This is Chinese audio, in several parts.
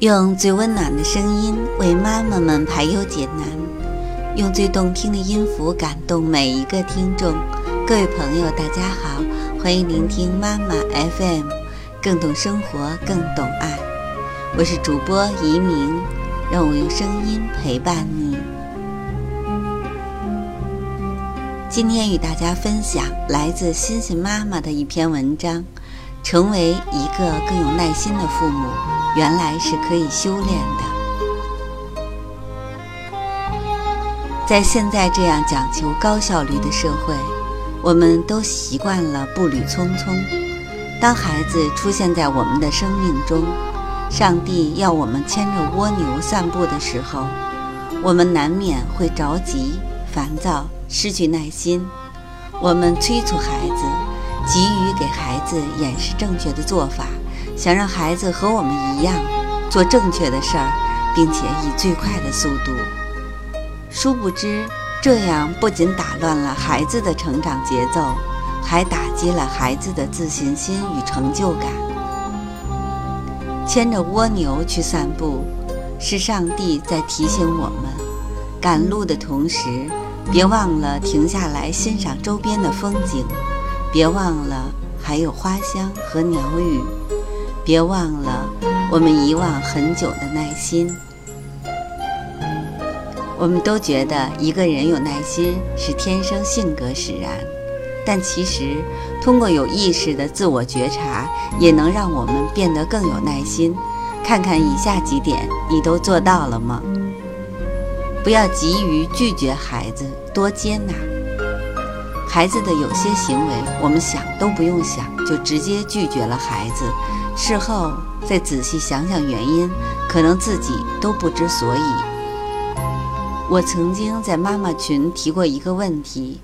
用最温暖的声音为妈妈们排忧解难，用最动听的音符感动每一个听众。各位朋友，大家好，欢迎聆听妈妈 FM，更懂生活，更懂爱。我是主播移民，让我用声音陪伴你。今天与大家分享来自欣欣妈妈的一篇文章：成为一个更有耐心的父母。原来是可以修炼的。在现在这样讲求高效率的社会，我们都习惯了步履匆匆。当孩子出现在我们的生命中，上帝要我们牵着蜗牛散步的时候，我们难免会着急、烦躁、失去耐心。我们催促孩子，急于给孩子演示正确的做法。想让孩子和我们一样做正确的事儿，并且以最快的速度。殊不知，这样不仅打乱了孩子的成长节奏，还打击了孩子的自信心与成就感。牵着蜗牛去散步，是上帝在提醒我们：赶路的同时，别忘了停下来欣赏周边的风景，别忘了还有花香和鸟语。别忘了，我们遗忘很久的耐心。我们都觉得一个人有耐心是天生性格使然，但其实通过有意识的自我觉察，也能让我们变得更有耐心。看看以下几点，你都做到了吗？不要急于拒绝孩子，多接纳孩子的有些行为，我们想都不用想，就直接拒绝了孩子。事后再仔细想想原因，可能自己都不知所以。我曾经在妈妈群提过一个问题：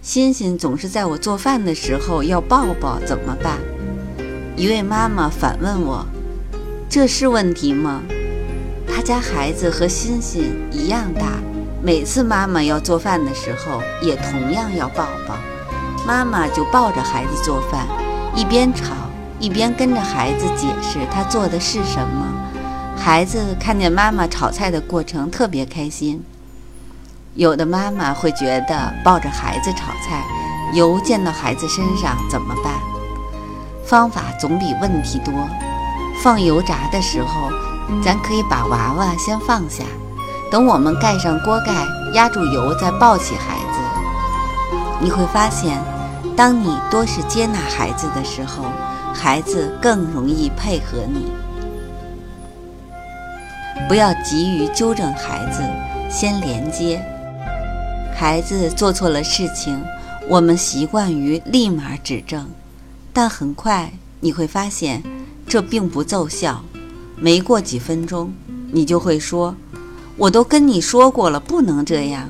欣欣总是在我做饭的时候要抱抱，怎么办？一位妈妈反问我：“这是问题吗？”她家孩子和欣欣一样大，每次妈妈要做饭的时候也同样要抱抱，妈妈就抱着孩子做饭，一边炒。一边跟着孩子解释他做的是什么，孩子看见妈妈炒菜的过程特别开心。有的妈妈会觉得抱着孩子炒菜，油溅到孩子身上怎么办？方法总比问题多。放油炸的时候，咱可以把娃娃先放下，等我们盖上锅盖，压住油，再抱起孩子。你会发现，当你多是接纳孩子的时候。孩子更容易配合你，不要急于纠正孩子，先连接。孩子做错了事情，我们习惯于立马指正，但很快你会发现这并不奏效。没过几分钟，你就会说：“我都跟你说过了，不能这样。”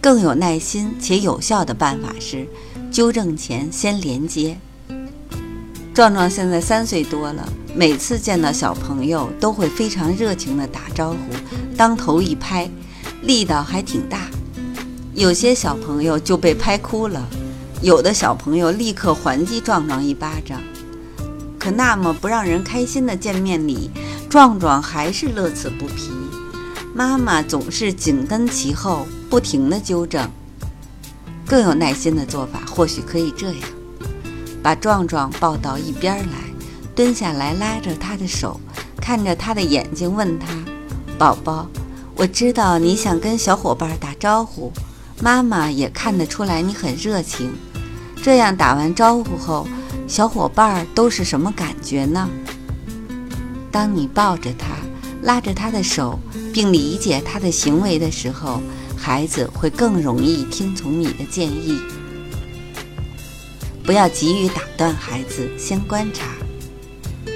更有耐心且有效的办法是，纠正前先连接。壮壮现在三岁多了，每次见到小朋友都会非常热情地打招呼，当头一拍，力道还挺大。有些小朋友就被拍哭了，有的小朋友立刻还击壮壮一巴掌。可那么不让人开心的见面礼，壮壮还是乐此不疲。妈妈总是紧跟其后，不停地纠正。更有耐心的做法，或许可以这样。把壮壮抱到一边来，蹲下来拉着他的手，看着他的眼睛，问他：“宝宝，我知道你想跟小伙伴打招呼，妈妈也看得出来你很热情。这样打完招呼后，小伙伴都是什么感觉呢？”当你抱着他，拉着他的手，并理解他的行为的时候，孩子会更容易听从你的建议。不要急于打断孩子，先观察。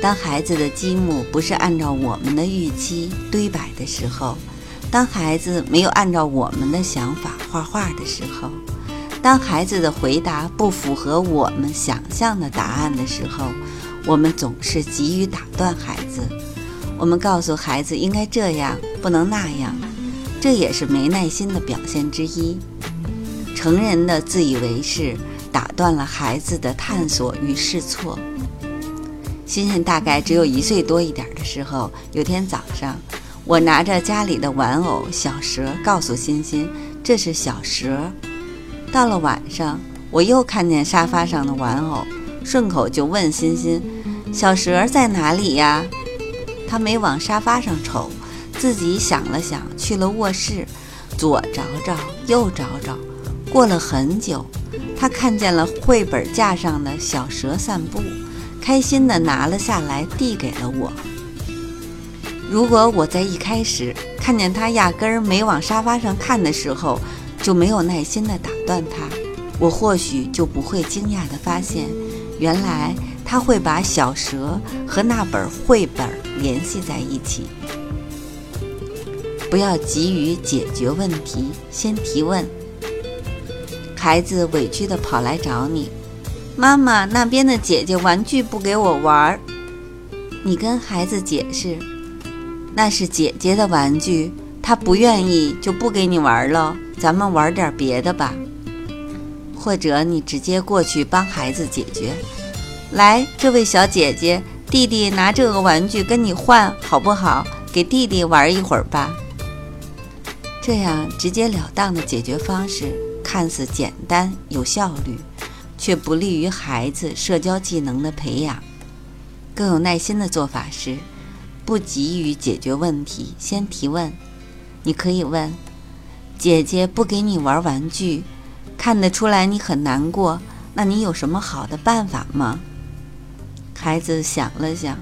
当孩子的积木不是按照我们的预期堆摆的时候，当孩子没有按照我们的想法画画的时候，当孩子的回答不符合我们想象的答案的时候，我们总是急于打断孩子。我们告诉孩子应该这样，不能那样，这也是没耐心的表现之一。成人的自以为是。打断了孩子的探索与试错。欣欣大概只有一岁多一点的时候，有天早上，我拿着家里的玩偶小蛇，告诉欣欣这是小蛇。到了晚上，我又看见沙发上的玩偶，顺口就问欣欣：“小蛇在哪里呀？”他没往沙发上瞅，自己想了想，去了卧室，左找找，右找找，过了很久，他看见了绘本架上的小蛇散步，开心地拿了下来，递给了我。如果我在一开始看见他压根儿没往沙发上看的时候，就没有耐心地打断他，我或许就不会惊讶地发现，原来。他会把小蛇和那本绘本联系在一起。不要急于解决问题，先提问。孩子委屈地跑来找你：“妈妈，那边的姐姐玩具不给我玩。”你跟孩子解释：“那是姐姐的玩具，她不愿意就不给你玩了。咱们玩点别的吧。”或者你直接过去帮孩子解决。来，这位小姐姐，弟弟拿这个玩具跟你换，好不好？给弟弟玩一会儿吧。这样直截了当的解决方式，看似简单有效率，却不利于孩子社交技能的培养。更有耐心的做法是，不急于解决问题，先提问。你可以问：姐姐不给你玩玩具，看得出来你很难过，那你有什么好的办法吗？孩子想了想，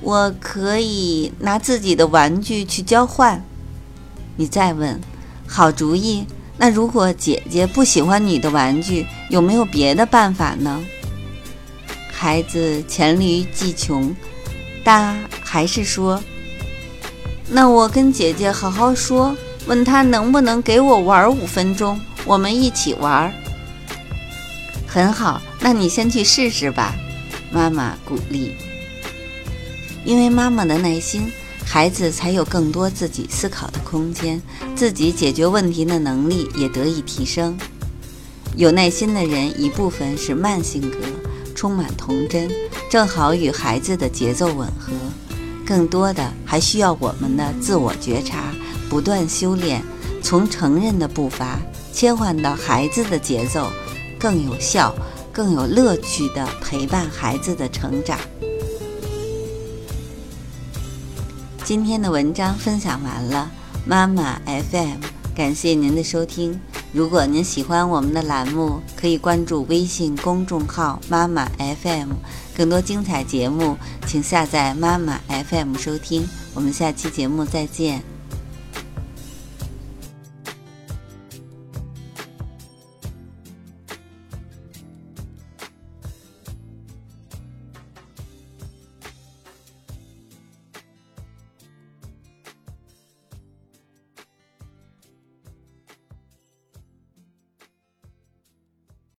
我可以拿自己的玩具去交换。你再问，好主意。那如果姐姐不喜欢你的玩具，有没有别的办法呢？孩子黔驴技穷，但还是说：“那我跟姐姐好好说，问她能不能给我玩五分钟，我们一起玩。”很好，那你先去试试吧。妈妈鼓励，因为妈妈的耐心，孩子才有更多自己思考的空间，自己解决问题的能力也得以提升。有耐心的人，一部分是慢性格，充满童真，正好与孩子的节奏吻合；更多的还需要我们的自我觉察，不断修炼，从成人的步伐切换到孩子的节奏，更有效。更有乐趣地陪伴孩子的成长。今天的文章分享完了，妈妈 FM，感谢您的收听。如果您喜欢我们的栏目，可以关注微信公众号“妈妈 FM”，更多精彩节目，请下载妈妈 FM 收听。我们下期节目再见。